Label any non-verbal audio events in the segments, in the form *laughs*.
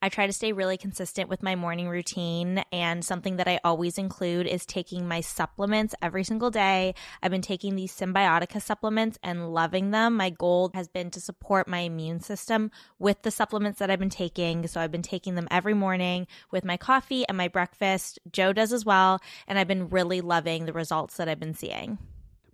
I try to stay really consistent with my morning routine, and something that I always include is taking my supplements every single day. I've been taking these Cymbiotika supplements and loving them. My goal has been to support my immune system with the supplements that I've been taking. So I've been taking them every morning with my coffee and my breakfast. Joe does as well, and I've been really loving the results that I've been seeing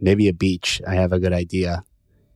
Maybe a beach. I have a good idea.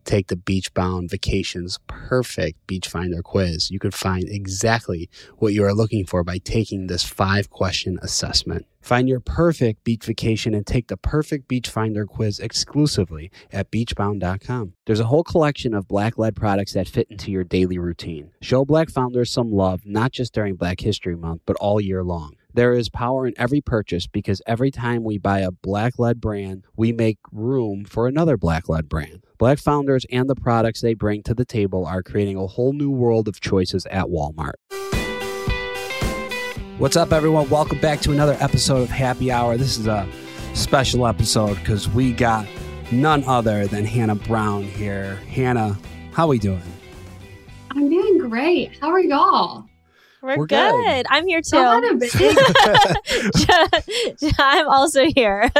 Take the Beach Bound Vacations Perfect Beach Finder quiz. You could find exactly what you are looking for by taking this five question assessment. Find your perfect beach vacation and take the perfect beach finder quiz exclusively at beachbound.com. There's a whole collection of black led products that fit into your daily routine. Show black founders some love, not just during Black History Month, but all year long. There is power in every purchase because every time we buy a black led brand, we make room for another black led brand. Black founders and the products they bring to the table are creating a whole new world of choices at Walmart. What's up, everyone? Welcome back to another episode of Happy Hour. This is a special episode because we got none other than Hannah Brown here. Hannah, how are we doing? I'm doing great. How are y'all? We're, We're good. good. I'm here too. *laughs* *laughs* I'm also here.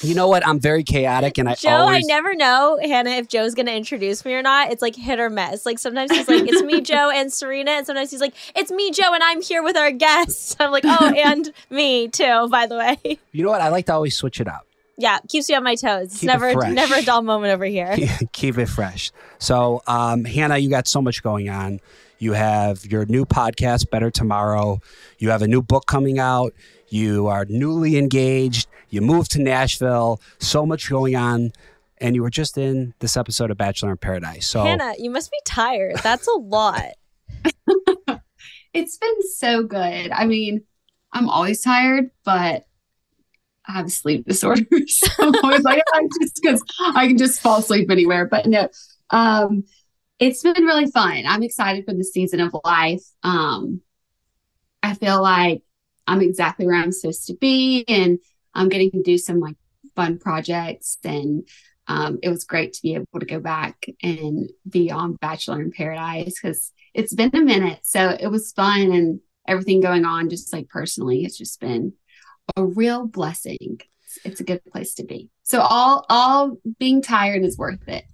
you know what? I'm very chaotic, and I Joe. Always... I never know Hannah if Joe's going to introduce me or not. It's like hit or miss. Like sometimes he's like, "It's me, *laughs* Joe, and Serena," and sometimes he's like, "It's me, Joe, and I'm here with our guests." I'm like, "Oh, and me too." By the way. You know what? I like to always switch it up. Yeah, keeps you on my toes. It's never it never a dull moment over here. Keep it fresh. So, um, Hannah, you got so much going on. You have your new podcast, Better Tomorrow. You have a new book coming out. You are newly engaged. You moved to Nashville. So much going on. And you were just in this episode of Bachelor in Paradise. So Hannah, you must be tired. That's a lot. *laughs* *laughs* it's been so good. I mean, I'm always tired, but I have sleep disorders. *laughs* so I'm always like, just because I can just fall asleep anywhere. But no, um, it's been really fun. I'm excited for the season of life. Um, I feel like I'm exactly where I'm supposed to be, and I'm getting to do some like fun projects. And um, it was great to be able to go back and be on Bachelor in Paradise because it's been a minute. So it was fun and everything going on, just like personally, it's just been a real blessing. It's a good place to be. So all all being tired is worth it.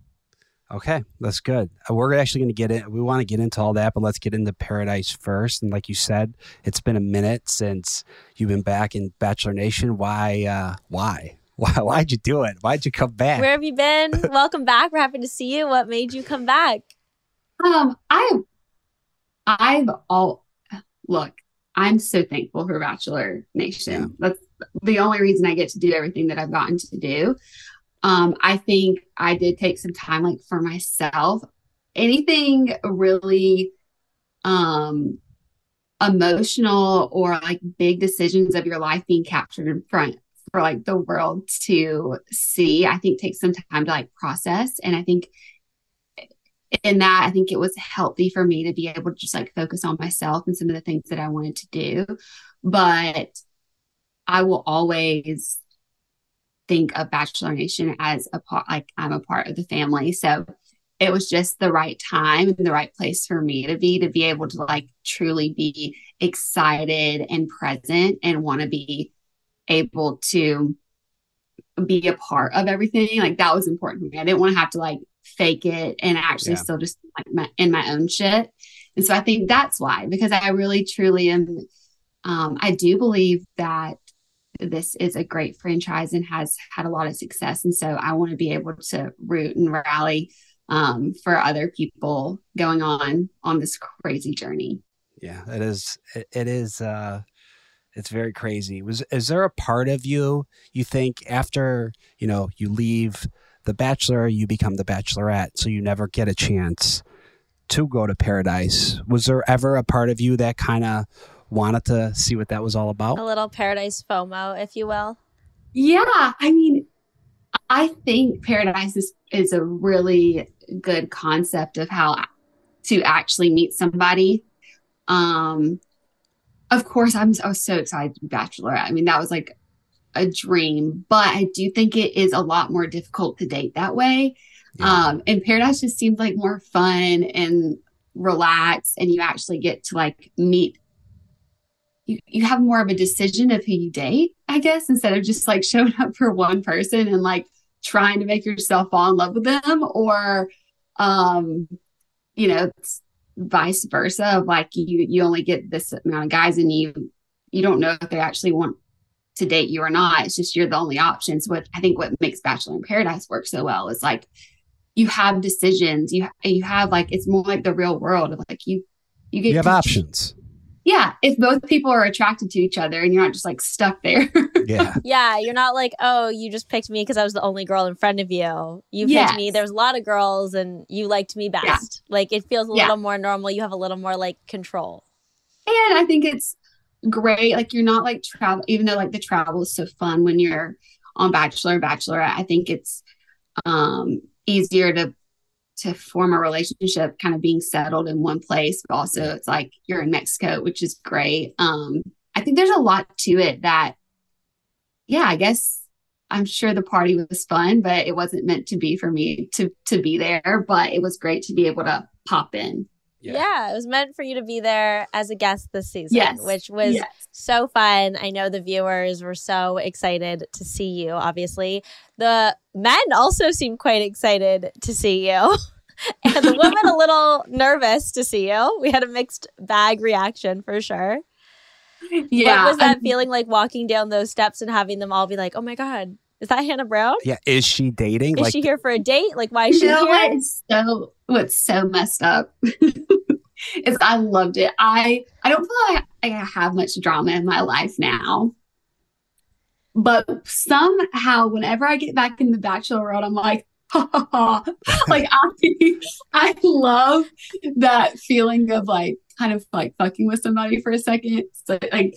Okay, that's good. Uh, we're actually going to get it. We want to get into all that, but let's get into Paradise first. And like you said, it's been a minute since you've been back in Bachelor Nation. Why? Uh, why? *laughs* Why? Why'd you do it? Why'd you come back? Where have you been? *laughs* Welcome back. We're happy to see you. What made you come back? Um, I, I've all look. I'm so thankful for Bachelor Nation. Yeah. That's the only reason I get to do everything that I've gotten to do. Um, I think I did take some time like for myself. Anything really um emotional or like big decisions of your life being captured in front for like the world to see, I think takes some time to like process. And I think in that, I think it was healthy for me to be able to just like focus on myself and some of the things that I wanted to do. But I will always think of Bachelor Nation as a part, like I'm a part of the family. So it was just the right time and the right place for me to be to be able to like truly be excited and present and want to be able to be a part of everything like that was important for me i didn't want to have to like fake it and actually yeah. still just like my, in my own shit and so i think that's why because i really truly am um, i do believe that this is a great franchise and has had a lot of success and so i want to be able to root and rally um, for other people going on on this crazy journey. Yeah, it is. It, it is. Uh, it's very crazy. Was is there a part of you you think after you know you leave the Bachelor, you become the Bachelorette, so you never get a chance to go to Paradise? Was there ever a part of you that kind of wanted to see what that was all about? A little Paradise FOMO, if you will. Yeah, I mean, I think Paradise is is a really good concept of how to actually meet somebody. Um, of course, I'm I was so excited to be bachelorette. I mean, that was like a dream, but I do think it is a lot more difficult to date that way. Yeah. Um, and Paradise just seems like more fun and relaxed, and you actually get to like meet. You, you have more of a decision of who you date, I guess, instead of just like *laughs* showing up for one person and like trying to make yourself fall in love with them or um you know vice versa of like you you only get this amount of guys and you you don't know if they actually want to date you or not. It's just you're the only options what i think what makes bachelor in paradise work so well is like you have decisions. You you have like it's more like the real world of like you you get you have options yeah, if both people are attracted to each other and you're not just like stuck there. *laughs* yeah. Yeah, you're not like, oh, you just picked me because I was the only girl in front of you. You picked yes. me. There's a lot of girls and you liked me best. Yeah. Like it feels a yeah. little more normal. You have a little more like control. And I think it's great. Like you're not like travel, even though like the travel is so fun when you're on Bachelor, Bachelorette. I think it's um easier to to form a relationship kind of being settled in one place but also it's like you're in mexico which is great. Um i think there's a lot to it that yeah i guess i'm sure the party was fun but it wasn't meant to be for me to to be there but it was great to be able to pop in yeah. yeah. it was meant for you to be there as a guest this season, yes. which was yes. so fun. I know the viewers were so excited to see you, obviously. The men also seemed quite excited to see you. *laughs* and the women a little nervous to see you. We had a mixed bag reaction for sure. Yeah. What was that I'm, feeling like walking down those steps and having them all be like, oh my God, is that Hannah Brown? Yeah. Is she dating? Is like, she here for a date? Like, why is she know here? What's so, what's so messed up *laughs* is I loved it. I, I don't feel like I have much drama in my life now. But somehow, whenever I get back in the bachelor world, I'm like, *laughs* like I, *laughs* I love that feeling of like kind of like fucking with somebody for a second. So like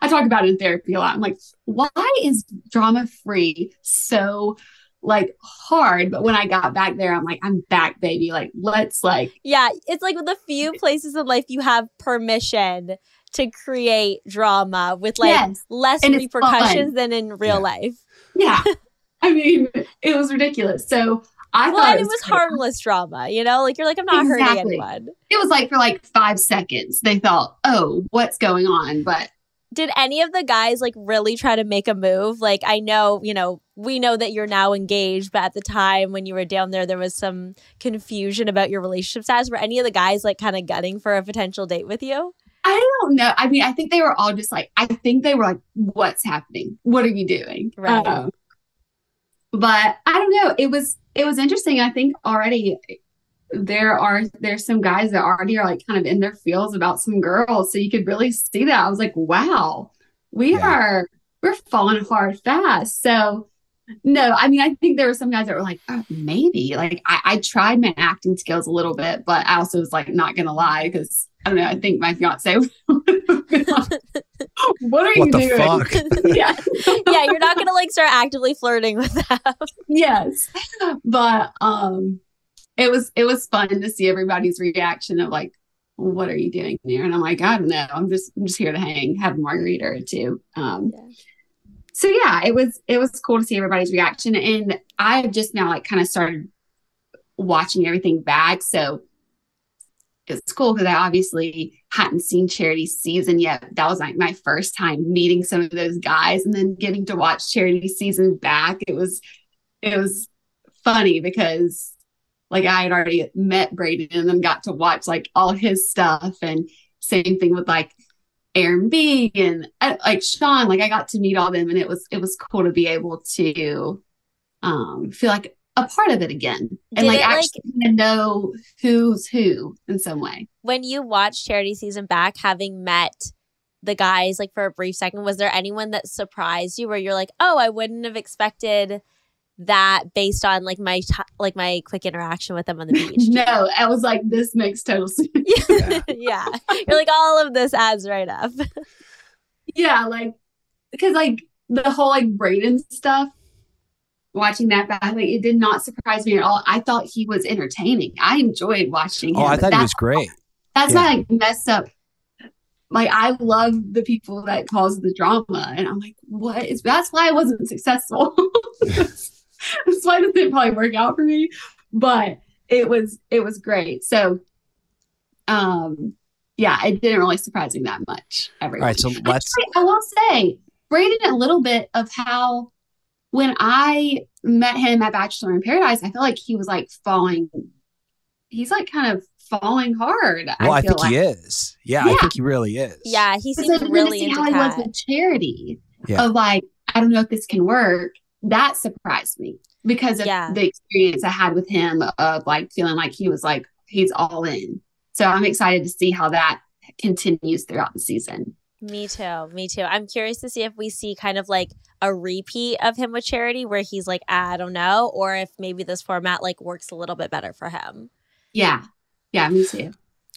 I talk about it in therapy a lot. I'm like, why is drama free so like hard? But when I got back there, I'm like, I'm back, baby. Like, let's like Yeah, it's like with a few places in life you have permission to create drama with like yes. less and repercussions than in real yeah. life. Yeah. *laughs* I mean, it was ridiculous. So I well, thought it was, it was harmless drama, you know? Like you're like, I'm not exactly. hurting anyone. It was like for like five seconds, they thought, oh, what's going on? But did any of the guys like really try to make a move? Like I know, you know, we know that you're now engaged, but at the time when you were down there, there was some confusion about your relationship status. Were any of the guys like kind of gunning for a potential date with you? I don't know. I mean, I think they were all just like, I think they were like, what's happening? What are you doing? Right. Um, but I don't know. It was it was interesting. I think already there are there's some guys that already are like kind of in their feels about some girls. So you could really see that. I was like, wow, we yeah. are we're falling hard fast. So no, I mean, I think there were some guys that were like, oh, maybe. Like I, I tried my acting skills a little bit, but I also was like not gonna lie because I don't know. I think my fiance. *laughs* what are what you doing? Fuck? *laughs* yeah, yeah. You're not gonna like start actively flirting with them. yes, but um, it was it was fun to see everybody's reaction of like, what are you doing there? And I'm like, I don't know. I'm just I'm just here to hang, have a margarita or two. Um, yeah. So yeah, it was it was cool to see everybody's reaction, and I've just now like kind of started watching everything back. So it's cool because I obviously hadn't seen Charity season yet. That was like my first time meeting some of those guys and then getting to watch Charity season back. It was it was funny because like I had already met Brayden and then got to watch like all his stuff and same thing with like Aaron B and uh, like Sean. Like I got to meet all them and it was it was cool to be able to um feel like a part of it again and Did like it, actually know who's who in some way. When you watched Charity season back, having met the guys like for a brief second, was there anyone that surprised you where you're like, oh, I wouldn't have expected that based on like my t- like my quick interaction with them on the *laughs* beach? no, I was like, this makes total sense. *laughs* yeah. yeah. You're like all of this adds right up. yeah, like because like the whole like Brayden stuff, watching that back, like it did not surprise me at all. I thought he was entertaining. I enjoyed watching oh, him. Oh, I thought he was great. That's Yeah. my like messed up. Like I love the people that cause the drama, and I'm like, what is? That's why I wasn't successful. *laughs* *laughs* that's why it didn't probably work out for me, but it was it was great. So, um, yeah, it didn't really surprise me that much. All Everyone. right, so let's. Actually, I will say, Brayden, a little bit of how when I met him at Bachelor in Paradise, I feel like he was like falling. He's like kind of falling hard. Well, I, feel think like. he is. Yeah, I think he really is. yeah, he seems then really to see into how he was Kat. with Charity Yeah. of like, I don't know if this can work. That surprised me because of Yeah. the experience I had with him of like feeling like he was like he's all in. So I'm excited to see how that continues throughout the season. Me too. Me too. I'm curious to see if we see kind of like a repeat of him with Charity where he's like, ah, I don't know, or if maybe this format like works a little bit better for him. Yeah. Yeah, me too.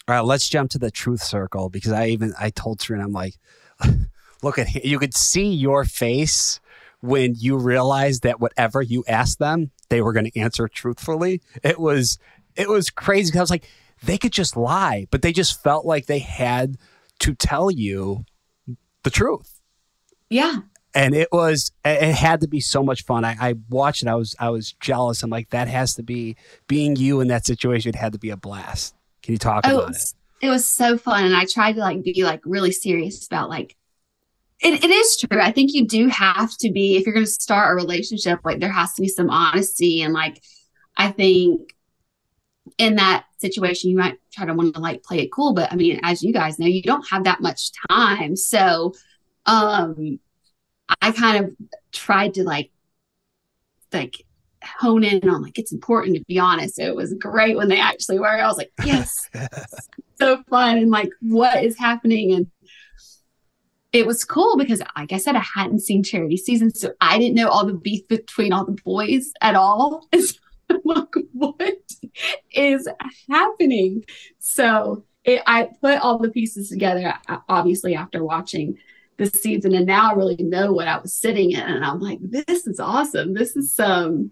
All right, let's jump to the truth circle because I even I told Serena, I'm like, *laughs* look at him. You could see your face when you realized that whatever you asked them, they were going to answer truthfully. It was it was crazy. I was like, they could just lie, but they just felt like they had to tell you the truth. Yeah. and it was it had to be so much fun. I, I watched it. I was I was jealous. I'm like, that has to be being you in that situation. It had to be a blast. Can you talk Oh, about it? it was so fun. And I tried to like be like really serious about like it, it is true. I think you do have to be if you're gonna start a relationship, like there has to be some honesty and like I think in that situation you might try to want to like play it cool. But I mean, as you guys know, you don't have that much time. So um I kind of tried to like like hone in on like it's important to be honest. So it was great when they actually were. I was like, yes, *laughs* so fun and like what is happening and it was cool because like I said, I hadn't seen charity season, so I didn't know all the beef between all the boys at all. *laughs* And so I'm like, what is happening? So it, I put all the pieces together, uh, obviously after watching the season, and now I really know what I was sitting in, and I'm like, this is awesome. This is some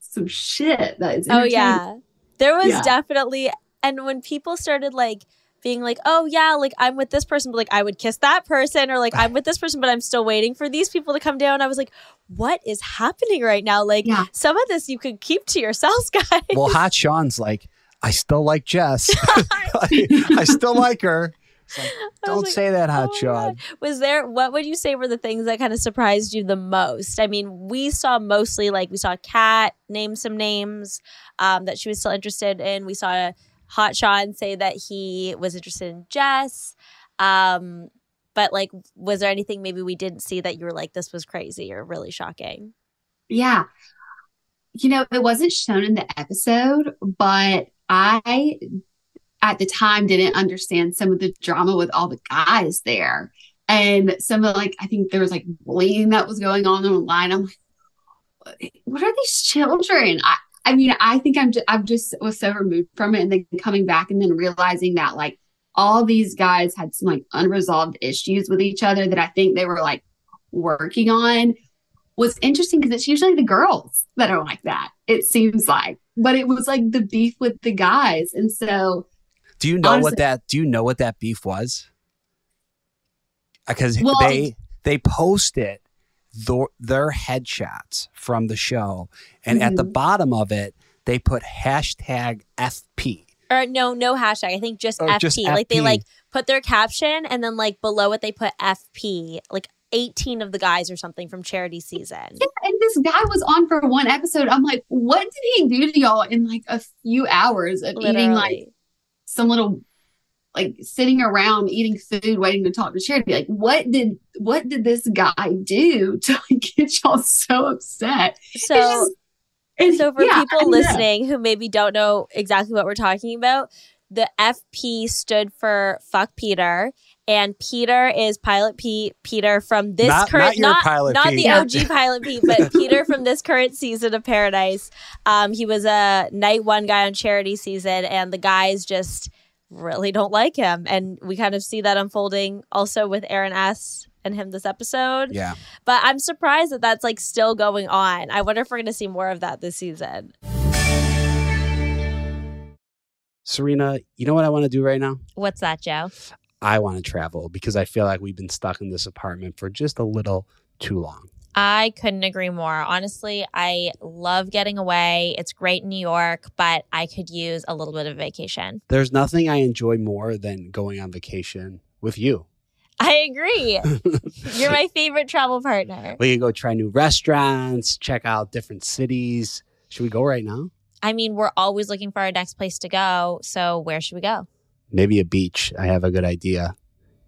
some shit that is. Oh yeah. There was Yeah. definitely and when people started like being like, "Oh yeah, like I'm with this person, but like I would kiss that person," or like I'm with this person, but I'm still waiting for these people to come down. I was like, "What is happening right now?" Like Yeah. some of this you could keep to yourselves, *laughs* guys. well, Hot Sean's like, I still like Jess. *laughs* *laughs* I still like her. Like, don't like, say that, Hot "Oh my Sean. Was there what would you say were the things that kind of surprised you the most? I mean, we saw mostly like we saw Kat name some names um, that she was still interested in. We saw Hot Sean say that he was interested in Jess. Um, but like, was there anything maybe we didn't see that you were like, this was crazy or really shocking? Yeah. You know, it wasn't shown in the episode, but I at the time didn't understand some of the drama with all the guys there. And some of like I think there was like bullying that was going on online. I'm like, what are these children? I I mean, I think I'm just I'm just was so removed from it and then coming back and then realizing that like all these guys had some like unresolved issues with each other that I think they were like working on was interesting because it's usually the girls that are like that, it seems like. But it was like the beef with the guys. And so, Do you know Honestly- what that? Do you know what that beef was? Because Well- they they posted their, their headshots from the show, and at the Mhm. bottom of it, they put hashtag FP. Or no, no hashtag. I think just Oh, FP. just Like they like put their caption and then like below it they put FP. Like 18 of the guys or something from charity season. Yeah, and this guy was on for one episode. I'm like, what did he do to y'all in like a few hours of eating like some little like sitting around eating food waiting to talk to charity like what did what did this guy do *laughs* to like, get y'all so upset It's So just- it's- So for yeah, people don't know. listening who maybe don't know exactly what we're talking about, the FP stood for fuck Peter, and Peter is Pilot Pete. Peter from this Not- current, not your Pilot not Pete. the OG *laughs* Pilot Pete, but Peter from this current season of Paradise. Um, he was a night one guy on Charity season, and the guys just really don't like him, and we kind of see that unfolding also with Aaron S. And him this episode, Yeah. but I'm surprised that that's like still going on. I wonder if we're going to see more of that this season. Serena, you know what I want to do right now? What's that, Joe? I want to travel because I feel like we've been stuck in this apartment for just a little too long. I couldn't agree more. Honestly, I love getting away. It's great in New York, but I could use a little bit of vacation. There's nothing I enjoy more than going on vacation with you. I agree. *laughs* You're my favorite travel partner. We can go try new restaurants, check out different cities. Should we go right now? I mean, we're always looking for our next place to go. So, where should we go? Maybe a beach. I have a good idea.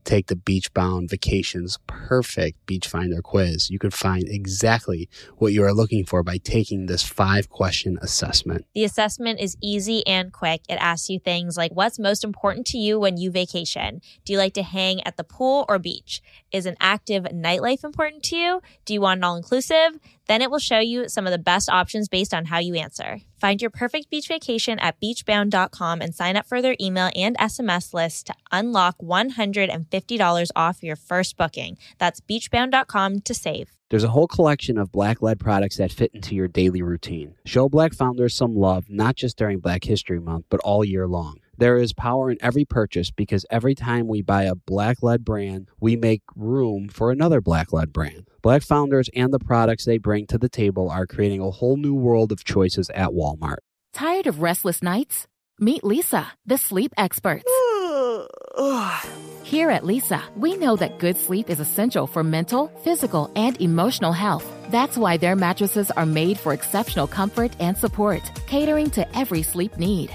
Take the beach bound vacations perfect beach finder quiz. You could find exactly what you are looking for by taking this five question assessment. The assessment is easy and quick. It asks you things like what's most important to you when you vacation? Do you like to hang at the pool or beach? Is an active nightlife important to you? Do you want an all inclusive? Then it will show you some of the best options based on how you answer. Find your perfect beach vacation at beachbound.com and sign up for their email and SMS list to unlock $150 off your first booking. That's beachbound.com to save. There's a whole collection of black led products that fit into your daily routine. Show black founders some love, not just during Black History Month, but all year long. There is power in every purchase because every time we buy a black led brand, we make room for another black led brand. Black founders and the products they bring to the table are creating a whole new world of choices at Walmart. Tired of restless nights? Meet Leesa, the sleep experts. *sighs* Here at Leesa, we know that good sleep is essential for mental, physical, and emotional health. That's why their mattresses are made for exceptional comfort and support, catering to every sleep need.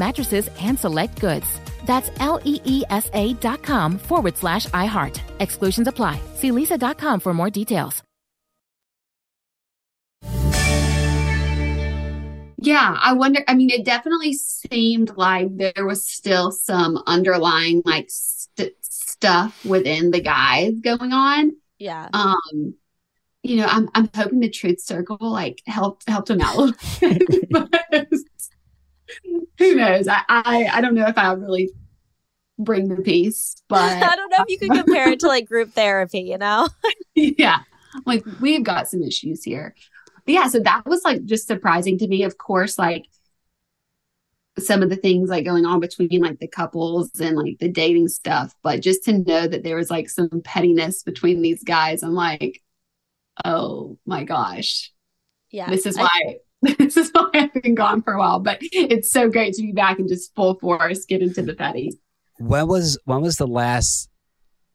mattresses and select goods. That's L E E S A dot com forward slash iHeart. Exclusions apply. See leesa.com for more details. yeah i wonder i mean it definitely seemed like there was still some underlying like st- stuff within the guys going on Yeah. um you know i'm i'm hoping the truth circle like helped helped him out a little *laughs* bit *laughs* but *laughs* who knows I, I i don't know if i really bring the peace but *laughs* I don't know if you could compare it to like group therapy, you know? *laughs* yeah like we've got some issues here but yeah so that was like just surprising to me of course like some of the things like going on between like the couples and like the dating stuff but just to know that there was like some pettiness between these guys i'm like oh my gosh Yeah. this is I- why *laughs* this is why i've been gone for a while but it's so great to be back and just full force get into the petty When was when was the last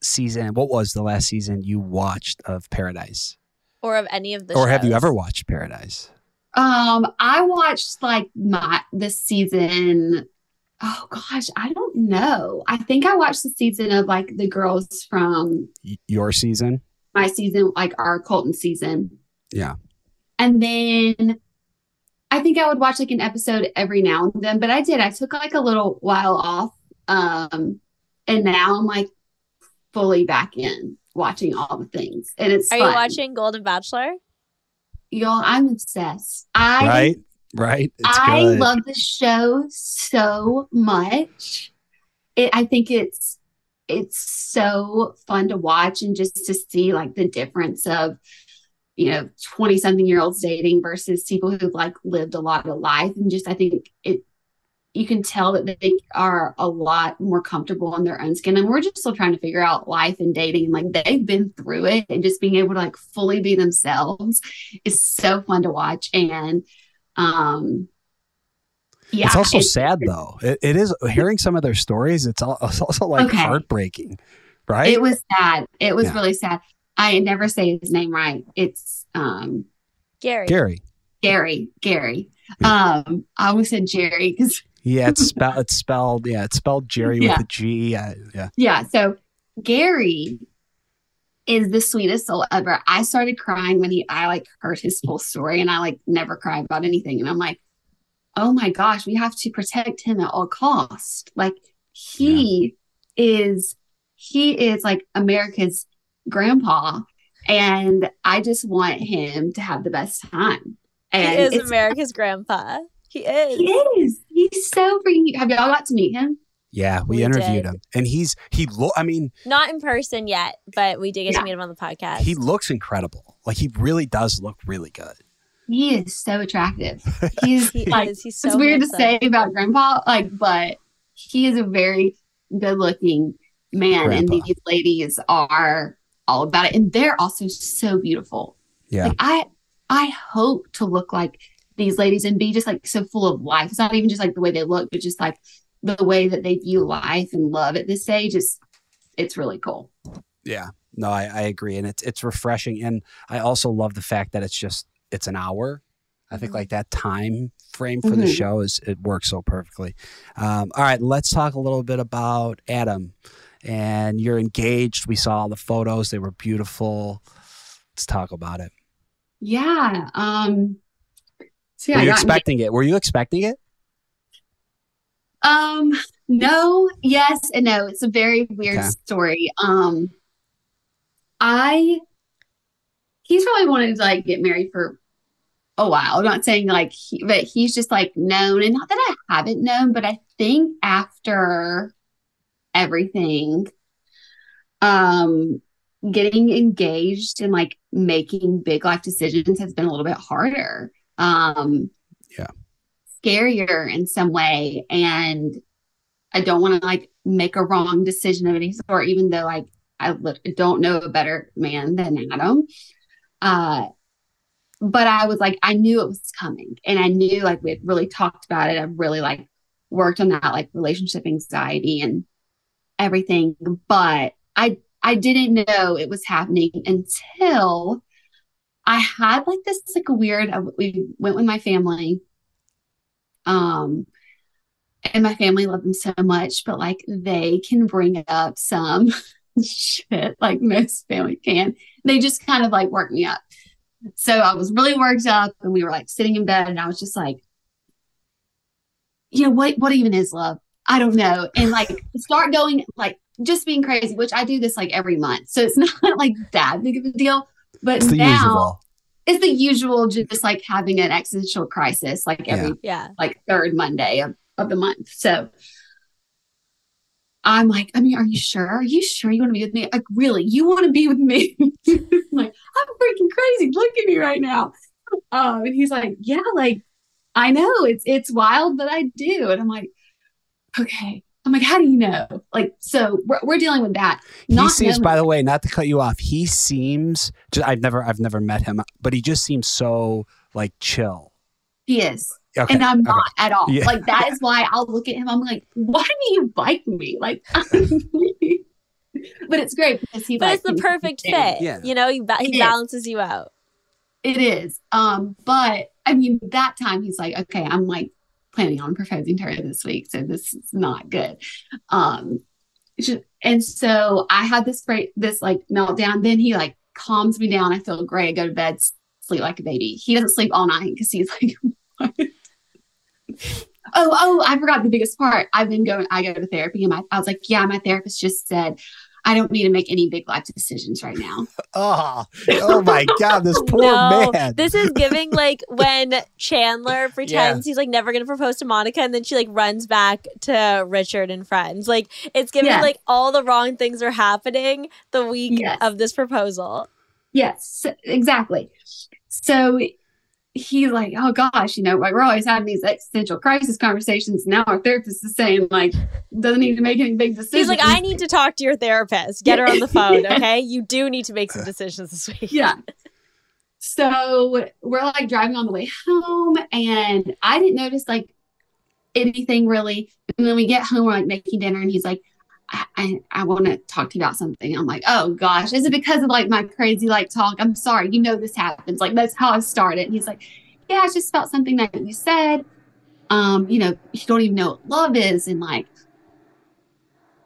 season? What was the last season you watched of Paradise? or of any of the or have you ever watched Paradise? Um, I watched like my this season. Oh gosh, I don't know. I think I watched the season of like the girls from Y- your season? my season, like our Colton season. Yeah. And then I think I would watch like an episode every now and then, but I did. I took like a little while off. Um, and now I'm like fully back in. watching all the things, and it's Are fun. you watching Golden Bachelor? y'all? I'm obsessed. I right? Right? It's I good. love the show so much. It, I think it's it's so fun to watch and just to see like the difference of you know 20 something year olds dating versus people who've like lived a lot of life and just I think it you can tell that they are a lot more comfortable in their own skin and we're just still trying to figure out life and dating And like they've been through it and just being able to like fully be themselves is so fun to watch and um yeah it's also it's- sad though. It, it is hearing some of their stories. It's, all, it's also like Okay. heartbreaking, right? It was sad. It was Yeah. really sad. I never say his name right. It's um Gary. Gary. Gary. Gary. Um, I always said Jerry because *laughs* Yeah, it's spelled. *laughs* It's spelled. Yeah, it's spelled Gerry Yeah. with a G. Yeah, yeah. yeah. So Gary is the sweetest soul ever. I started crying when he I like heard his full story, and I like never cry about anything. And I'm like, oh my gosh, we have to protect him at all cost. Like he is, he is like America's grandpa, and I just want him to have the best time. He is America's grandpa. He is. He is. He's so freaking. Have y'all got to meet him? Yeah, we, We interviewed did. him, and he's he. Lo- I mean, Not in person yet, but we did get Yeah. to meet him on the podcast. he looks incredible. Like he really does look really good. He is so attractive. *laughs* He's He like is. He's so it's weird handsome. to say about grandpa, like, but he is a very good looking man, Grandpa. and these ladies are all about it, and they're also so beautiful. Yeah. Like I, I hope to look like these ladies and be just like so full of life. It's not even just like the way they look, but just like the way that they view life and love at this stage. Is it's really cool. Yeah. No, I, I agree, and it's it's refreshing, and I also love the fact that it's just it's an hour. I think Mhm. like that time frame for the Mhm. show is it works so perfectly. Um, all right, let's talk a little bit about Adam. And you're engaged. We saw all the photos; they were beautiful. Let's talk about it. Yeah. Um. So yeah, were you expecting it? Were you expecting it? Um, no, yes, and no. It's a very weird Okay. story. Um, I he's probably wanted to like get married for a while. I'm not saying like, he, but he's just like known, and not that I haven't known, but I think after everything, um, getting engaged and like making big life decisions has been a little bit harder. Um, Yeah. scarier in some way, and I don't want to like make a wrong decision of any sort, even though like I don't know a better man than Adam. Uh, but I was like, I knew it was coming, and I knew like we had really talked about it. I really like worked on that like relationship anxiety and everything, but I I didn't know it was happening until I had like this like a weird. uh, We went with my family, um, and my family loved them so much, but like they can bring up some *laughs* shit like most family can. They just kind of like work me up. So I was really worked up, and we were like sitting in bed, and I was just like, you know, what what even is love? I don't know. And like start going like just being crazy, which I do this like every month. So it's *laughs* not like that big of a deal. But It's now usual. it's the usual, just like having an existential crisis like every Yeah. like third Monday of, of the month. So I'm like, I mean, are you sure? Are you sure you want to be with me? Like, really, you want to be with me? I'm *laughs* like, I'm freaking crazy. Look at me right now. Um, and he's like, Yeah, like I know it's it's wild, but I do. And I'm like, okay. I'm like, how do you know? Like, so we're, we're dealing with that. He Not seems, knowing- by the way, not to cut you off. He seems. Just, I've never, I've never met him, but he just seems so like chill. he is. Okay, and I'm okay. not at all. Yeah. Like that is why I'll look at him. I'm like, why do you like me? Like, *laughs* but it's great because he. But it's the me. perfect fit. Yeah. You know, he, ba- It he is. balances you out. It is. Um, but I mean, that time he's like, okay, I'm like planning on proposing to her this week, so this is not good. Um, and so I had this break, this like meltdown. Then he like calms me down. I feel great. I go to bed, sleep like a baby. He doesn't sleep all night because he's like. *laughs* Oh, oh, I forgot the biggest part. I've been going, I go to therapy and my, I was like, yeah, my therapist just said I don't need to make any big life decisions right now. Oh, *laughs* oh my God, this *laughs* poor no, man. this is giving like when Chandler *laughs* pretends he's like never gonna propose to Monica, and then she like runs back to Richard and friends. Like it's giving Yes. like all the wrong things are happening the week Yes. of this proposal. Yes, exactly. So he's like, oh gosh, you know, like we're always having these existential crisis conversations. Now our therapist is saying like doesn't need to make any big decisions. He's like, I need to talk to your therapist. Get her on the phone, *laughs* okay? You do need to make some *laughs* decisions this week. yeah. So we're like driving on the way home, and I didn't notice like anything really. And then we get home, we're like making dinner, and he's like, I, I, want to talk to you about something. I'm like, oh gosh, is it because of like my crazy like talk? I'm sorry, you know this happens. Like that's how I started. And he's like, yeah, I just felt something that you said. Um, you know, you don't even know what love is, and like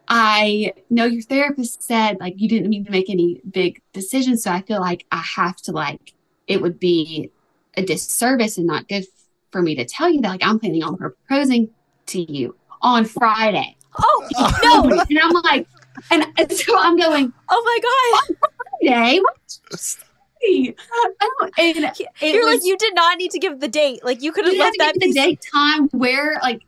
I know your therapist said like you didn't need to make any big decisions. So I feel like I have to like it would be a disservice and not good for me to tell you that like I'm planning on proposing to you on Friday. Oh, *laughs* oh No, and I'm like, and, and so I'm going oh my god. Oh, Friday. What? Oh, and it You're was, like you did not need to give the date. Like you could have you have left that give the piece. date time where like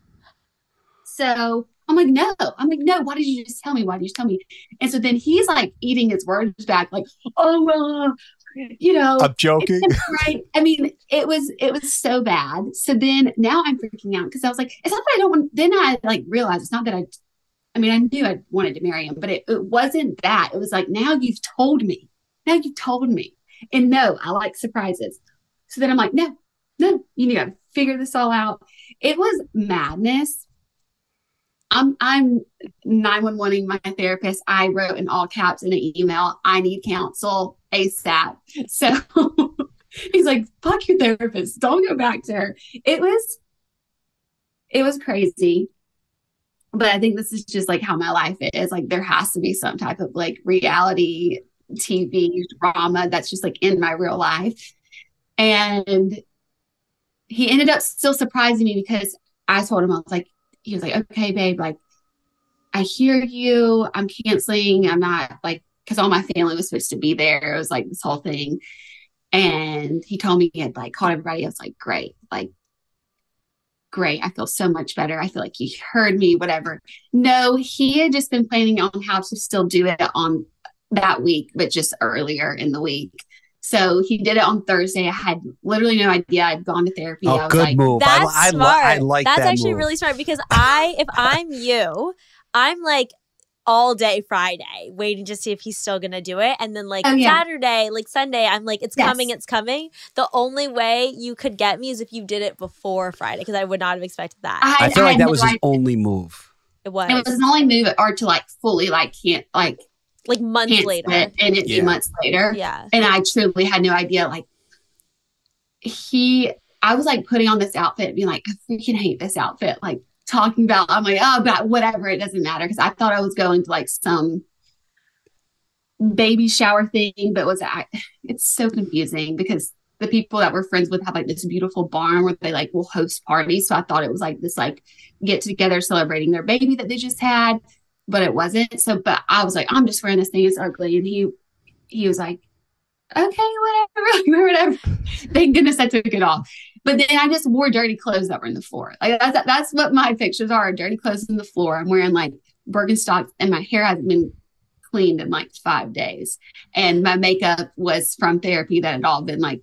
so i'm like no i'm like no why did you just tell me why did you tell me and so then he's like eating his words back like oh well you know I'm joking. right i mean it was it was so bad. So then now i'm freaking out because i was like it's not that i don't want then i like realized it's not that i i mean i knew i wanted to marry him but it, it wasn't that. It was like now you've told me now you've told me. And no i like surprises. So then i'm like no no you need to figure this all out. It was madness i'm i'm 911ing my therapist. I wrote in all caps in an email i need counsel asap *laughs* so he's like fuck your therapist. Don't go back to her. It was it was crazy. But i think this is just like how my life is. Like there has to be some type of like reality tv drama that's just like in my real life. And he ended up still surprising me because i told him i was like he was like okay babe like i hear you. I'm canceling. I'm not like because all my family was supposed to be there. It was like this whole thing. And he told me he had like called everybody. I was like great. Like great. I feel so much better. I feel like he heard me whatever. No he had just been planning on how to still do it on that week but just earlier in the week so he did it on thursday i had literally no idea i'd gone to therapy oh, i Oh, was good like move. That's I, I, li- smart. I like That's that actually move. really smart because I, if I'm you, I'm like all day Friday waiting to see if he's still gonna do it, and then like Oh, yeah. Saturday, like Sunday, I'm like, it's Yes. coming, it's coming. The only way you could get me is if you did it before Friday, because I would not have expected that. I, I feel I like that no was his only move. it was, it was an only move or to like fully like can't like like months cancel later. it and it Yeah. be months later Yeah. and I truly had no idea. Like he, I was like putting on this outfit, being like, I freaking hate this outfit. Like talking about, I'm like, oh, but whatever, it doesn't matter because I thought I was going to like some baby shower thing, but was I? It's so confusing because the people that we're friends with have like this beautiful barn where they like will host parties. So I thought it was like this like get together celebrating their baby that they just had, but it wasn't. So, but I was like, I'm just wearing this thing. It's ugly, and he he was like, okay, whatever, *laughs* whatever. Thank goodness I took it off. But then I just wore dirty clothes that were in the floor. Like that's that's what my pictures are: dirty clothes in the floor. I'm wearing like Birkenstocks, and my hair hasn't been cleaned in like five days, and my makeup was from therapy that had all been like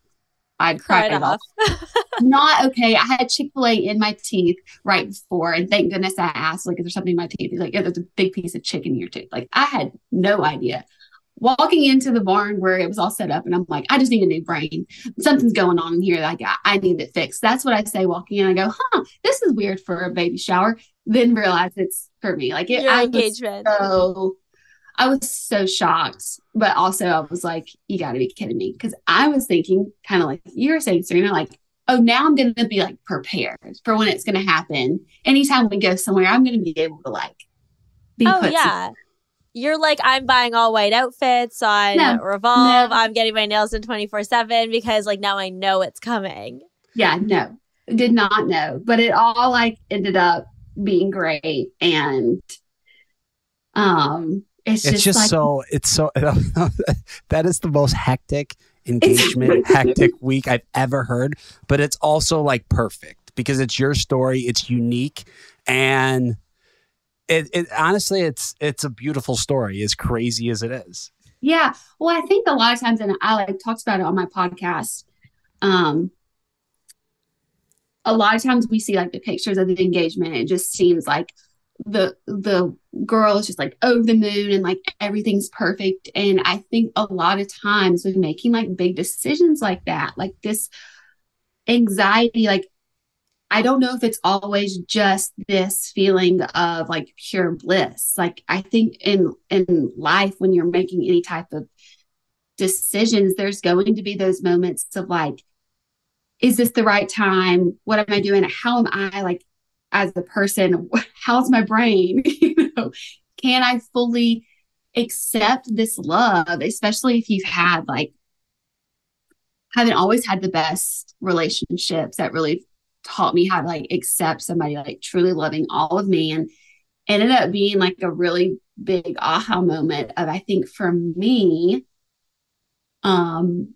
I'd cried Cried it off. off. *laughs* Not okay. I had Chick Fil A in my teeth right before, and thank goodness I asked, like, is there something in my teeth? He's like, yeah, there's a big piece of chicken in your tooth. Like, I had no idea. Walking into the barn where it was all set up, and I'm like, I just need a new brain. Something's going on in here. Like, I, I need it fixed. That's what I say walking in. I go, huh, this is weird for a baby shower. Then realize it's for me. Like, it, Your I engagement. so I was so shocked, but also I was like, you got to be kidding me. Because I was thinking, kind of like you were saying, Serena, like, oh, now I'm going to be like prepared for when it's going to happen. Anytime we go somewhere, I'm going to be able to like be oh yeah. You're like, I'm buying all white outfits on No, Revolve. no. I'm getting my nails in 24 7 because, like, now I know it's coming. yeah, no, did not know, but it all like ended up being great. And um, It's, it's just, just like, so it's so *laughs* that is the most hectic *laughs* engagement hectic week i've ever heard but it's also like perfect because it's your story it's unique and it, it honestly it's it's a beautiful story as crazy as it is Yeah. Well, I think a lot of times, and I like talked about it on my podcast. Um, a lot of times we see like the pictures of the engagement. It just seems like the the girl is just like over the moon and like everything's perfect. And I think a lot of times with making like big decisions like that, like this anxiety, like I don't know if it's always just this feeling of like pure bliss. Like I think in in life when you're making any type of decisions, there's going to be those moments of like, is this the right time? What am I doing? How am I like as a person? *laughs* How's my brain? *laughs* you know, can I fully accept this love, especially if you've had like haven't always had the best relationships that really taught me how to like accept somebody like truly loving all of me and ended up being like a really big aha moment of I think for me um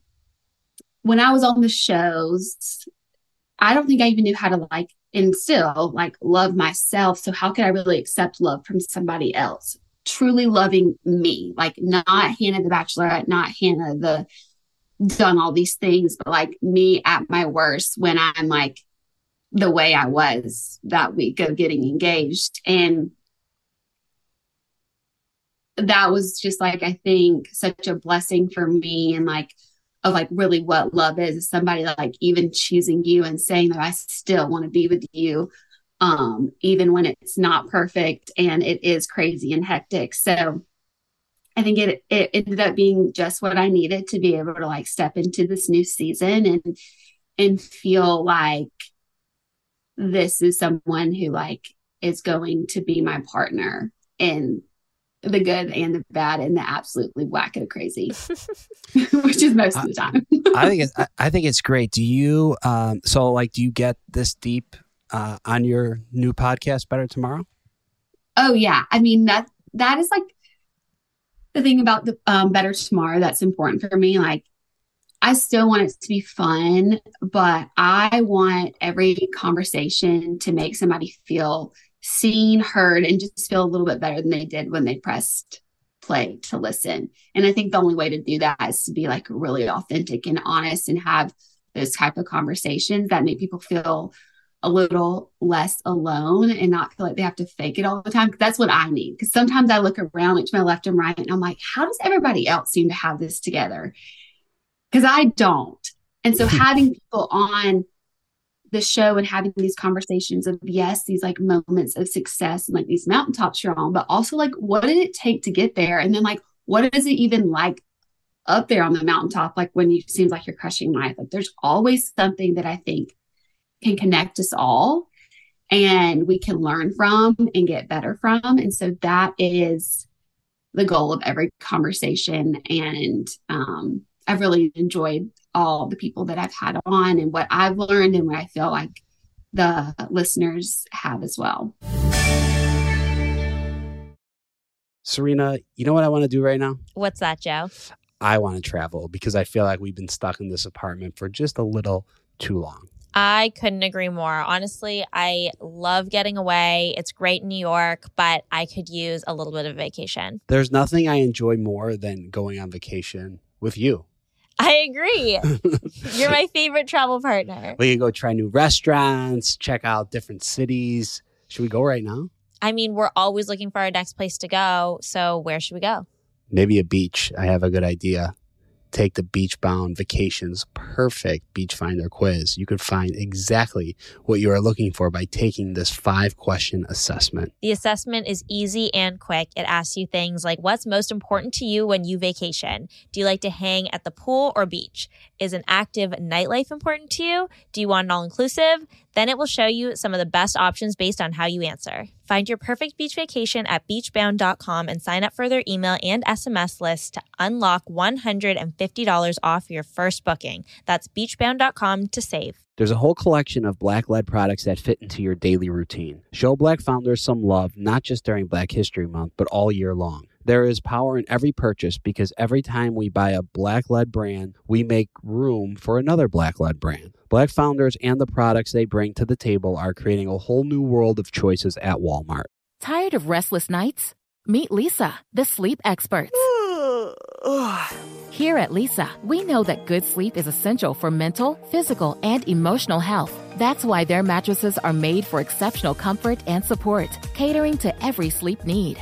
when I was on the shows I don't think I even knew how to like and still like love myself so how could I really accept love from somebody else truly loving me like not Hannah the bachelorette not Hannah the done all these things but like me at my worst when I'm like the way I was that week of getting engaged. And that was just like, I think, such a blessing for me and like, of like really what love is, is somebody like even choosing you and saying that I still want to be with you, um, even when it's not perfect and it is crazy and hectic. So I think it it ended up being just what I needed to be able to like step into this new season and and feel like this is someone who like is going to be my partner in the good and the bad and the absolutely wacko crazy, *laughs* which is most of the time. I think it's, I- I think it's great. Do you um so like do you get this deep uh on your new podcast Better Tomorrow? oh yeah, I mean that that is like the thing about the um, better tomorrow that's important for me. Like I still want it to be fun, but I want every conversation to make somebody feel seen, heard, and just feel a little bit better than they did when they pressed play to listen. And I think the only way to do that is to be like really authentic and honest and have those type of conversations that make people feel a little less alone and not feel like they have to fake it all the time. that's what I need. Because sometimes I look around like to my left and right and I'm like, how does everybody else seem to have this together? Because I don't. And so *laughs* having people on the show and having these conversations of yes, these like moments of success and like these mountaintops you're on, but also like what did it take to get there? And then like what is it even like up there on the mountaintop? Like when you seems like you're crushing life. Like there's always something that I think can connect us all and we can learn from and get better from. And so that is the goal of every conversation. And um, I've really enjoyed all the people that I've had on and what I've learned and what I feel like the listeners have as well. Serena, you know what I want to do right now? What's that, Joe? I want to travel because I feel like we've been stuck in this apartment for just a little too long. I couldn't agree more. Honestly, I love getting away. It's great in New York, but I could use a little bit of vacation. There's nothing I enjoy more than going on vacation with you. I agree. *laughs* You're my favorite travel partner. We can go try new restaurants, check out different cities. Should we go right now? I mean, we're always looking for our next place to go. So, where should we go? Maybe a beach. I have a good idea. Take the Beach Bound Vacations Perfect Beach Finder quiz. You could find exactly what you are looking for by taking this five question assessment. The assessment is easy and quick. It asks you things like what's most important to you when you vacation? Do you like to hang at the pool or beach? Is an active nightlife important to you? Do you want an all inclusive? Then it will show you some of the best options based on how you answer. Find your perfect beach vacation at beachbound.com and sign up for their email and SMS list to unlock $150 off your first booking. That's beachbound.com to save. There's a whole collection of black led products that fit into your daily routine. Show black founders some love, not just during Black History Month, but all year long. There is power in every purchase because every time we buy a black led brand, we make room for another black led brand. Black founders and the products they bring to the table are creating a whole new world of choices at Walmart. Tired of restless nights? Meet Leesa, the sleep experts. *sighs* Here at Leesa, we know that good sleep is essential for mental, physical, and emotional health. That's why their mattresses are made for exceptional comfort and support, catering to every sleep need.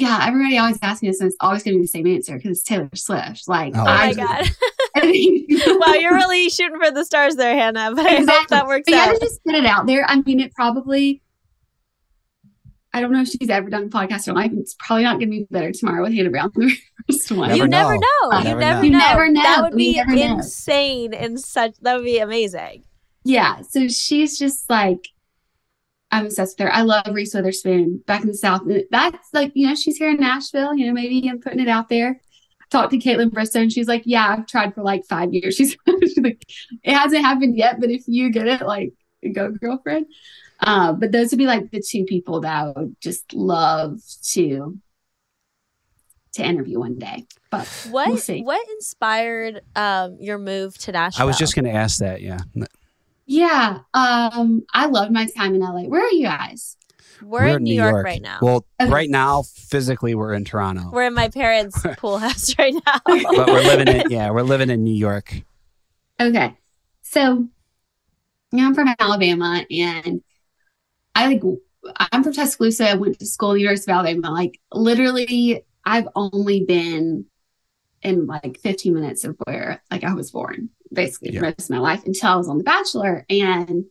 Yeah, everybody always asks me this, and it's always going to be the same answer because it's Taylor Swift. Like, Oh, Oh my I, god. I mean, *laughs* *laughs* wow, you're really shooting for the stars there, Hannah. But I hope Exactly. that works But yeah, out. to just put it out there. I mean, it probably. I don't know if she's ever done a podcast or life. It's probably not going to be better tomorrow with Hannah Brown, the first one. You never know. know. You You never never know. know. You never know. That would be never know. insane and such that would be amazing. Yeah, so she's just like, I'm obsessed with her. I love Reese Witherspoon back in the South. And That's like, you know, she's here in Nashville. You know, maybe I'm putting it out there. Talked to Kaitlyn Bristowe, and she's like, "Yeah, I've tried for like five years." She's, *laughs* she's like, "It hasn't happened yet, but if you get it, like, go girlfriend." Uh, but those would be like the two people that I would just love to to interview one day. But What We'll see. what inspired um your move to Nashville? I was just going to ask that. Yeah. Yeah, um, I loved my time in LA. Where are you guys? we're, in New York, right now. Well, Okay. right now, physically, we're in Toronto, we're in my parents' *laughs* pool house right now. *laughs* but we're living in yeah, we're living in New York. Okay. So, yeah, I'm from Alabama and I like, I'm from Tuscaloosa. I went to school at the University of Alabama. Like, literally, I've only been in like 15 minutes of where like I was born, basically, Yeah. the rest of my life until I was on The Bachelor. And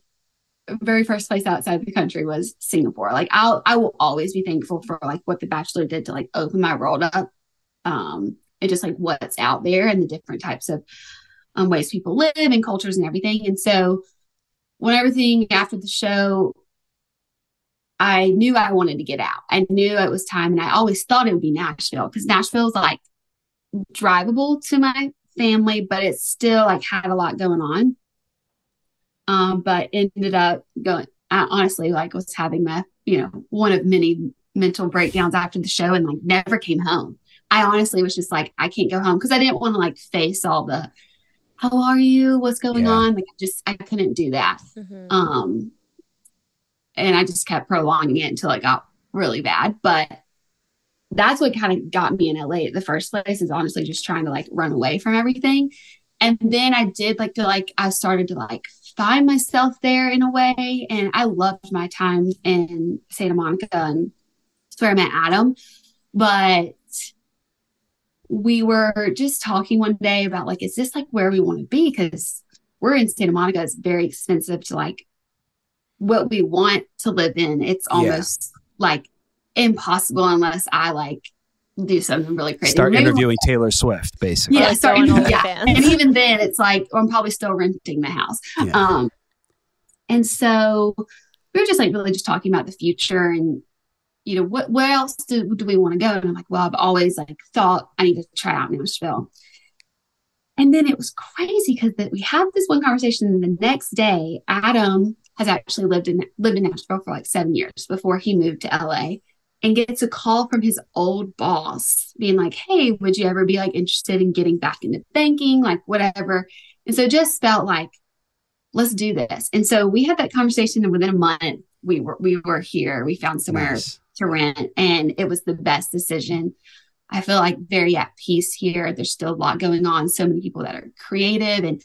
the very first place outside the country was Singapore. Like, I'll, I will always be thankful for like what The Bachelor did to like open my world up. Um, and just like what's out there and the different types of um, ways people live and cultures and everything. And so when everything after the show, I knew I wanted to get out. I knew it was time, and I always thought it would be Nashville because Nashville's like drivable to my family, but it still like had a lot going on. Um, but ended up going. I honestly like was having my you know one of many mental breakdowns after the show, and like never came home. I honestly was just like I can't go home because I didn't want to like face all the how are you what's going Yeah. on like I just I couldn't do that Mhm. um and i just kept prolonging it until it got really bad but that's what kind of got me in la at the first place is honestly just trying to like run away from everything. And then i did like to like i started to like find myself there in a way and i loved my time in santa monica and that's where i met adam but we were just talking one day about like is this like where we want to be? Because we're in santa monica it's very expensive to like what we want to live in. It's Yeah. almost like impossible unless i like do something really crazy Start Maybe- interviewing Taylor Swift, basically. yeah, Like start, yeah. OnlyFans. and even then it's like i'm probably still renting the house Yeah. um and so we were just like really just talking about the future and you know what where else do, do we want to go and i'm like well i've always like thought i need to try out nashville and then it was crazy because that we had this one conversation and the next day adam has actually lived in lived in nashville for like seven years before he moved to la and gets a call from his old boss being like hey would you ever be like interested in getting back into banking? Like whatever. And so just felt like let's do this. And so we had that conversation and within a month we were we were here. We found somewhere Nice. to rent and it was the best decision. I feel like very at peace here. There's still a lot going on so many people that are creative and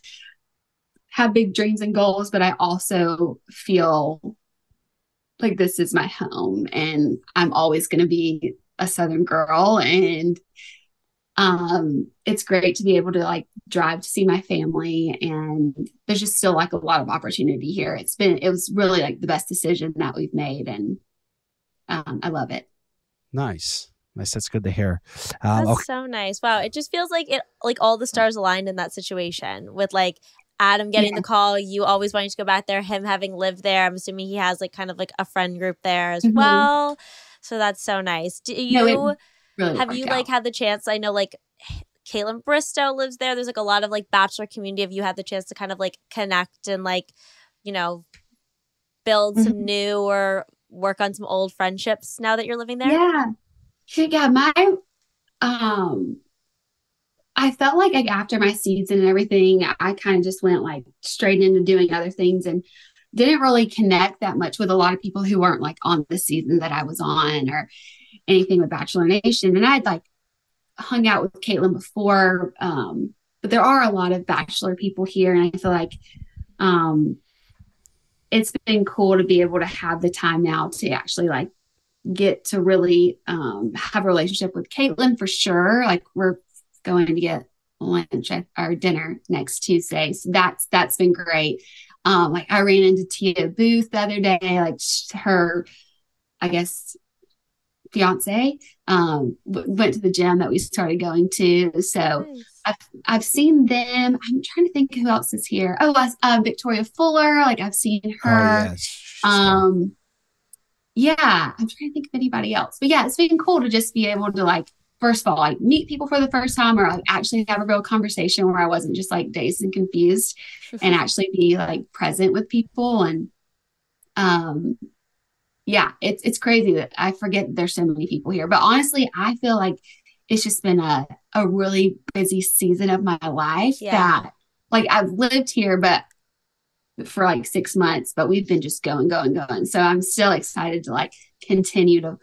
have big dreams and goals, but I also feel like this is my home and I'm always going to be a Southern girl. And um, it's great to be able to like drive to see my family. And there's just still like a lot of opportunity here. It's been, it was really like the best decision that we've made. And um, I love it. Nice. Nice. That's good to hear. Um, That's okay. so nice. Wow. It just feels like it like all the stars aligned in that situation with like Adam getting Yeah. the call, you always wanting to go back there, him having lived there. I'm assuming he has like kind of like a friend group there as Mhm. well. So that's so nice. Do you No, Really have you out. like had the chance? I know like *sighs* Kaitlyn Bristowe lives there. There's like a lot of like bachelor community. Have you had the chance to kind of like connect and like, you know, build some Mhm. new or work on some old friendships now that you're living there? Yeah. Sure, Yeah, my um I felt like, like after my season and everything, I kind of just went like straight into doing other things and didn't really connect that much with a lot of people who weren't like on the season that I was on or anything with Bachelor Nation. And I'd like hung out with Kaitlyn before. Um, but there are a lot of Bachelor people here, and I feel like um it's been cool to be able to have the time now to actually like get to really um, have a relationship with Kaitlyn for sure. Like we're going to get lunch at our dinner next Tuesday, so that's that's been great. Um, like I ran into Tia Booth the other day, like her, I guess, fiance um, w- went to the gym that we started going to. So Nice. I've seen them. I'm trying to think who else is here. Oh, uh, uh, Victoria Fuller. Like I've seen Oh, her. yes. Um, yeah, I'm trying to think of anybody else, but yeah, it's been cool to just be able to like, first of all, like meet people for the first time, or like actually have a real conversation where I wasn't just like dazed and confused, and actually be like present with people. And um, yeah, it's it's crazy that I forget there's so many people here, but honestly, I feel like it's just been a a really busy season of my life Yeah. that like I've lived here, but for like six months, but we've been just going, going, going. So I'm still excited to like continue to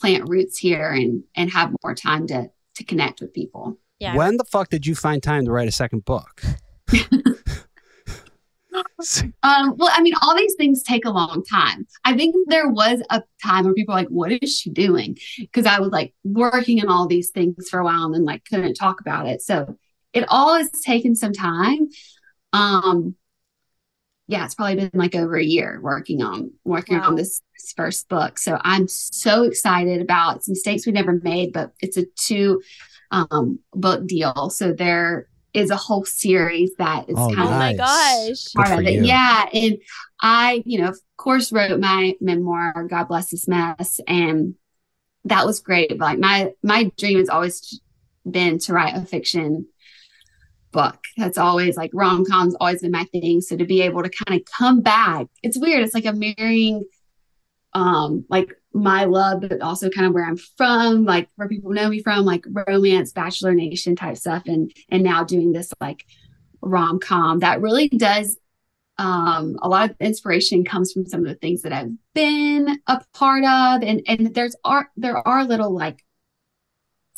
plant roots here and and have more time to to connect with people. yeah. When the fuck did you find time to write a second book? *laughs* Um, well, I mean, all these things take a long time. I think there was a time where people were like, what is she doing? Because I was like working on all these things for a while and then like couldn't talk about it. So it all has taken some time. Um, yeah, it's probably been like over a year working on working Wow. on this, this first book. So I'm so excited about some mistakes we never made, but it's a two um book deal. So there is a whole series that is Oh, kind Oh of my gosh. Part of it. you. Yeah. And I, you know, of course, wrote my memoir, God Bless This Mess. And that was great. But like my my dream has always been to write a fiction book. That's always like rom coms always been my thing. So to be able to kind of come back, it's weird. It's like I'm marrying um like my love, but also kind of where I'm from, like where people know me from, like romance, bachelor nation type stuff, and and now doing this like rom com that really does um a lot of inspiration comes from some of the things that I've been a part of and and there's are there are little like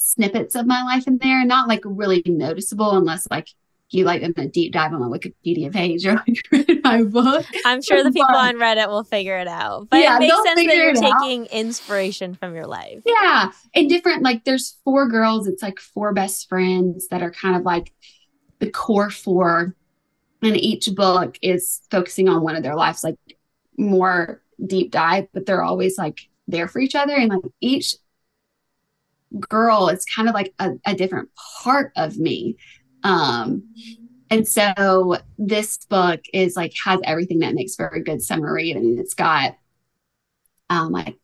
snippets of my life in there not like really noticeable unless like you like in a deep dive on my Wikipedia page or like *laughs* read my book. I'm sure the people But- on Reddit will figure it out. But Yeah, it makes sense that you're it out. taking inspiration from your life. Yeah. And different, like there's four girls, it's like four best friends that are kind of like the core four. And each book is focusing on one of their lives, like more deep dive, but they're always like there for each other. And like each girl it's kind of like a, a different part of me. Um, and so this book is like has everything that makes for a good summer read. I mean, it's got um like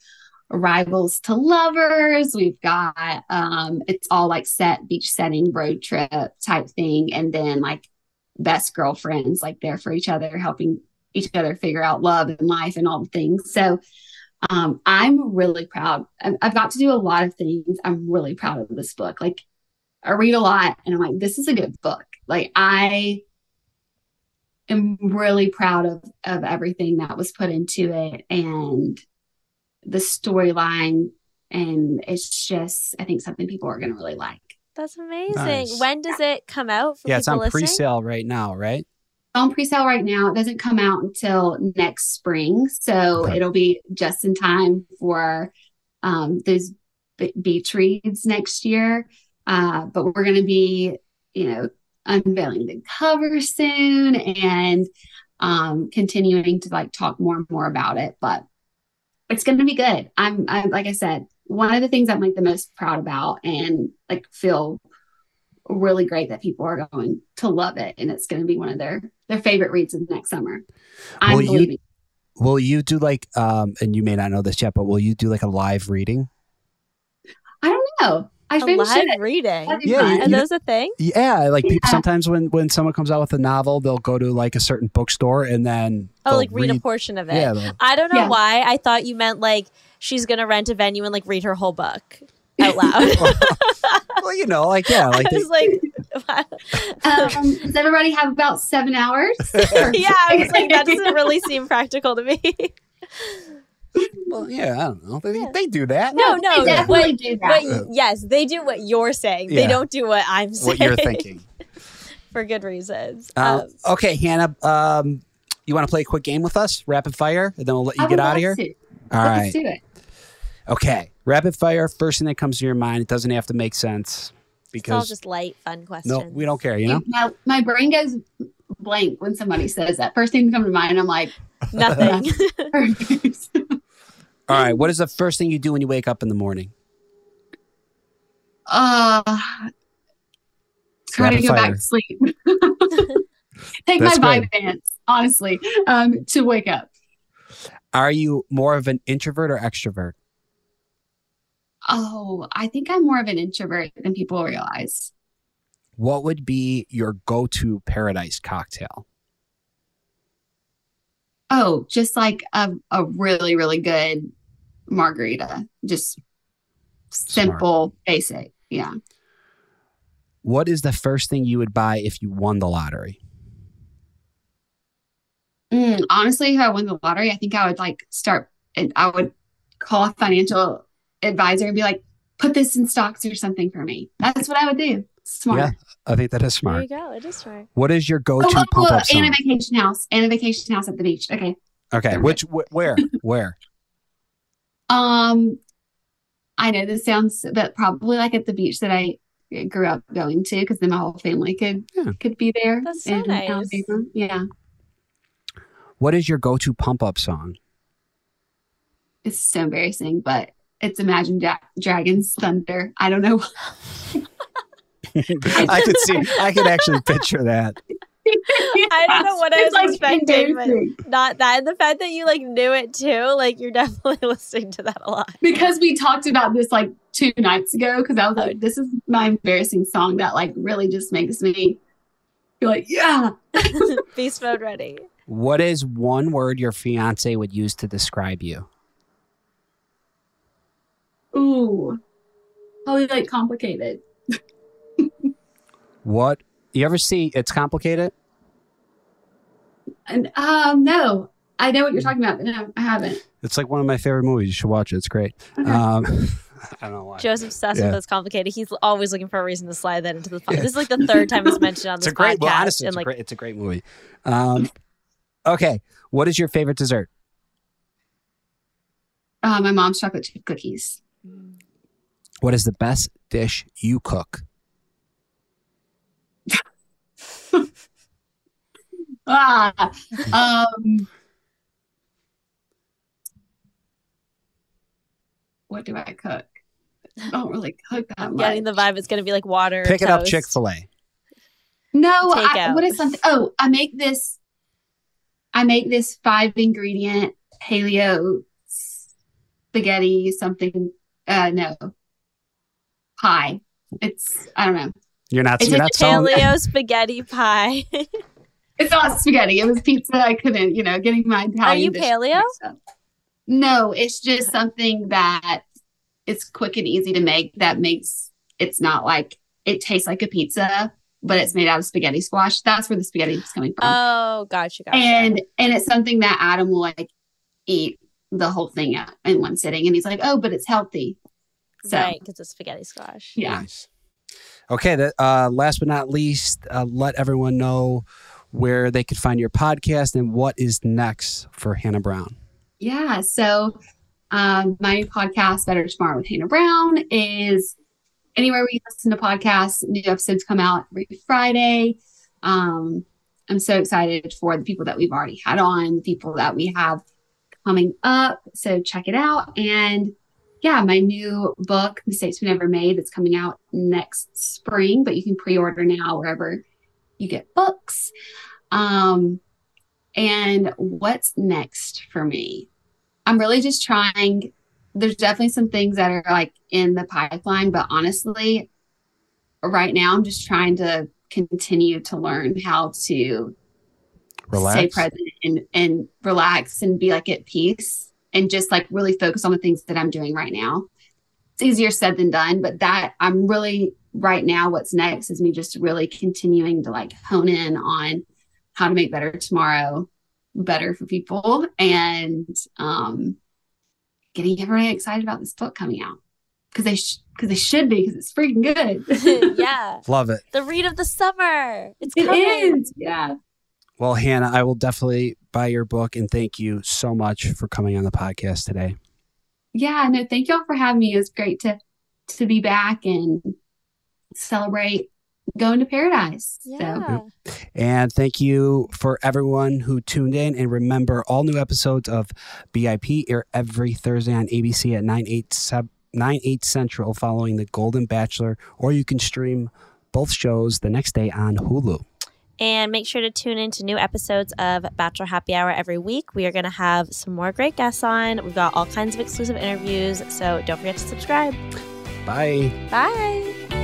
rivals to lovers. We've got um it's all like set beach setting road trip type thing, and then like best girlfriends like there for each other, helping each other figure out love and life and all the things. So um I'm really proud. I've, I've got to do a lot of things. I'm really proud of this book. Like I read a lot and I'm like, this is a good book. Like I am really proud of of everything that was put into it and the storyline and it's just I think something people are gonna really like. That's amazing. Nice. When does it come out for Yeah, it's on listening? pre-sale right now, right? On pre-sale right now. It doesn't come out until next spring, so Okay. it'll be just in time for um, those beach reads next year. Uh, but we're going to be, you know, unveiling the cover soon and um, continuing to like talk more and more about it. But it's going to be good. I'm, I'm like I said, one of the things I'm like the most proud about and like feel really great that people are going to love it and it's going to be one of their their favorite reads of next summer. I'm Will you- believing. Will you do like, um, and you may not know this yet, but will you do like a live reading? I don't know. I A maybe live reading. That'd Yeah, fun. you- those a thing? Yeah, like people Yeah. sometimes when when someone comes out with a novel, they'll go to like a certain bookstore and then Oh, like read, a portion of it. Yeah, I don't know Yeah. why. I thought you meant like she's gonna rent a venue and like read her whole book out loud. *laughs* well, you know, like yeah, like I they, was like, Um, does everybody have about seven hours? *laughs* yeah, I was like, that doesn't *laughs* really seem practical to me. well, yeah, I don't know. They, Yeah. they do that. no, no, They definitely what, do that. what, yes, they do what you're saying. Yeah. They don't do what I'm saying. What you're thinking. for good reasons. Uh, Um, okay, Hannah, um, you want to play a quick game with us, rapid fire, and then we'll let you I get out of here. to. All Let's right. do it. Okay, rapid fire. First thing that comes to your mind. It doesn't have to make sense because it's all just light, fun questions. no, we don't care. You know. My, my brain goes blank when somebody says that. First thing that comes to mind, I'm like, *laughs* Nothing. *laughs* All right. What is the first thing you do when you wake up in the morning? uh, try to go fire. back to sleep. *laughs* Take That's my good. Vyvanse, honestly, um, to wake up. Are you more of an introvert or extrovert? Oh, I think I'm more of an introvert than people realize. What would be your go-to paradise cocktail? Oh, just like a, a really, really good margarita. Just simple, basic. Yeah. What is the first thing you would buy if you won the lottery? Mm, honestly, if I won the lottery, I think I would like start and I would call a financial advisor and be like, put this in stocks or something for me. That's what I would do. Smart. Yeah, I think that is smart. there smart. you go. It is smart. What is your go-to Oh, oh, pump oh, up and a vacation house. And a vacation house at the beach. Okay. Okay, which wh- where where? *laughs* Um, I know this sounds, but probably like at the beach that I grew up going to, because then my whole family could Yeah. could be there. That's so nice. Alabama. Yeah, What is your go-to pump up song? it's so embarrassing, but it's Imagine Dra- Dragons Thunder. I don't know. *laughs* I could see. I could actually picture that. I don't know what I It's, was expecting, but not that. And the fact that you like knew it too, like you're *laughs* definitely listening to that a lot. because we talked about this like two nights ago because I was like, oh. this is my embarrassing song that like really just makes me feel like, yeah. *laughs* Beast mode ready. What is one word your fiance would use to describe you? Ooh. Probably like complicated. *laughs* What you ever see? It's complicated. And um no, I know what you're talking about, but no, I haven't. It's like one of my favorite movies. You should watch it. It's great. Okay. Um, *laughs* I don't know why. Joe's obsessed Yeah. with this complicated. He's always looking for a reason to slide that into the podcast. This is like the third time it's mentioned on It's this a great. podcast. Well, honestly, it's, like a great, it's a great movie. Um, okay, what is your favorite dessert? Uh, my mom's chocolate chip cookies. What is the best dish you cook? *laughs* Ah, um, what do I cook? I don't really cook that much. getting the vibe it's gonna be like water. Pick it up. Chick Fil A. No, I, what is something? Oh, I make this. I make this five ingredient paleo spaghetti something. Uh, no, pie. It's I don't know. You're not. It's You're a not. Paleo spaghetti pie. *laughs* It's not spaghetti. It was pizza. I couldn't, you know, getting my Italian. Are you paleo? No, it's just something that it's quick and easy to make. That makes it's not like it tastes like a pizza, but it's made out of spaghetti squash. That's where the spaghetti is coming from. oh, gotcha, gotcha. and and it's something that Adam will like eat the whole thing out in one sitting, and he's like, "Oh, but it's healthy." So right, because it's spaghetti squash. yeah, Nice. Okay. That, uh, last but not least, uh, let everyone know where they could find your podcast and what is next for Hannah Brown. Yeah. So um, my new podcast, Better Tomorrow with Hannah Brown, is anywhere where you listen to podcasts. New episodes come out every Friday. Um, I'm so excited for the people that we've already had on, the people that we have coming up. So check it out. And yeah, my new book, Mistakes We Never Made, that's coming out next spring, but you can pre order now wherever you get books. Um, and what's next for me? I'm really just trying. There's definitely some things that are like in the pipeline, but honestly, right now I'm just trying to continue to learn how to Relax. stay present and, and relax and be like at peace and just like really focus on the things that I'm doing right now. It's easier said than done, but that I'm really right now, what's next is me just really continuing to like hone in on how to make better tomorrow better for people and um getting everybody excited about this book coming out because they because they should be because it's freaking good. *laughs* yeah. Love it. The read of the summer. It's It coming. is. Yeah. Well, Hannah, I will definitely buy your book and thank you so much for coming on the podcast today. Yeah. No, thank y'all for having me. It was great to to be back and celebrate going to paradise. So And thank you for everyone who tuned in. And remember, all new episodes of BIP air every Thursday on ABC at 9, 8, sub, 9, 8 Central following The Golden Bachelor, or you can stream both shows the next day on Hulu. And make sure to tune in to new episodes of Bachelor Happy Hour every week. We are going to have some more great guests on. We've got all kinds of exclusive interviews. So don't forget to subscribe. Bye. Bye.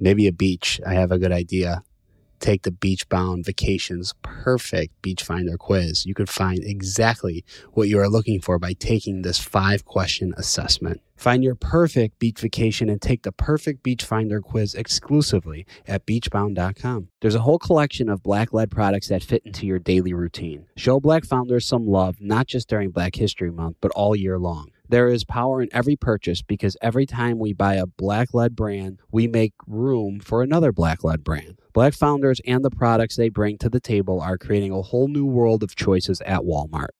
Maybe a beach. I have a good idea. Take the beach bound vacations perfect beach finder quiz. You could find exactly what you are looking for by taking this five question assessment. Find your perfect beach vacation and take the perfect beach finder quiz exclusively at beachbound.com. There's a whole collection of black led products that fit into your daily routine. Show black founders some love, not just during Black History Month, but all year long. There is power in every purchase because every time we buy a black led brand, we make room for another black led brand. Black founders and the products they bring to the table are creating a whole new world of choices at Walmart.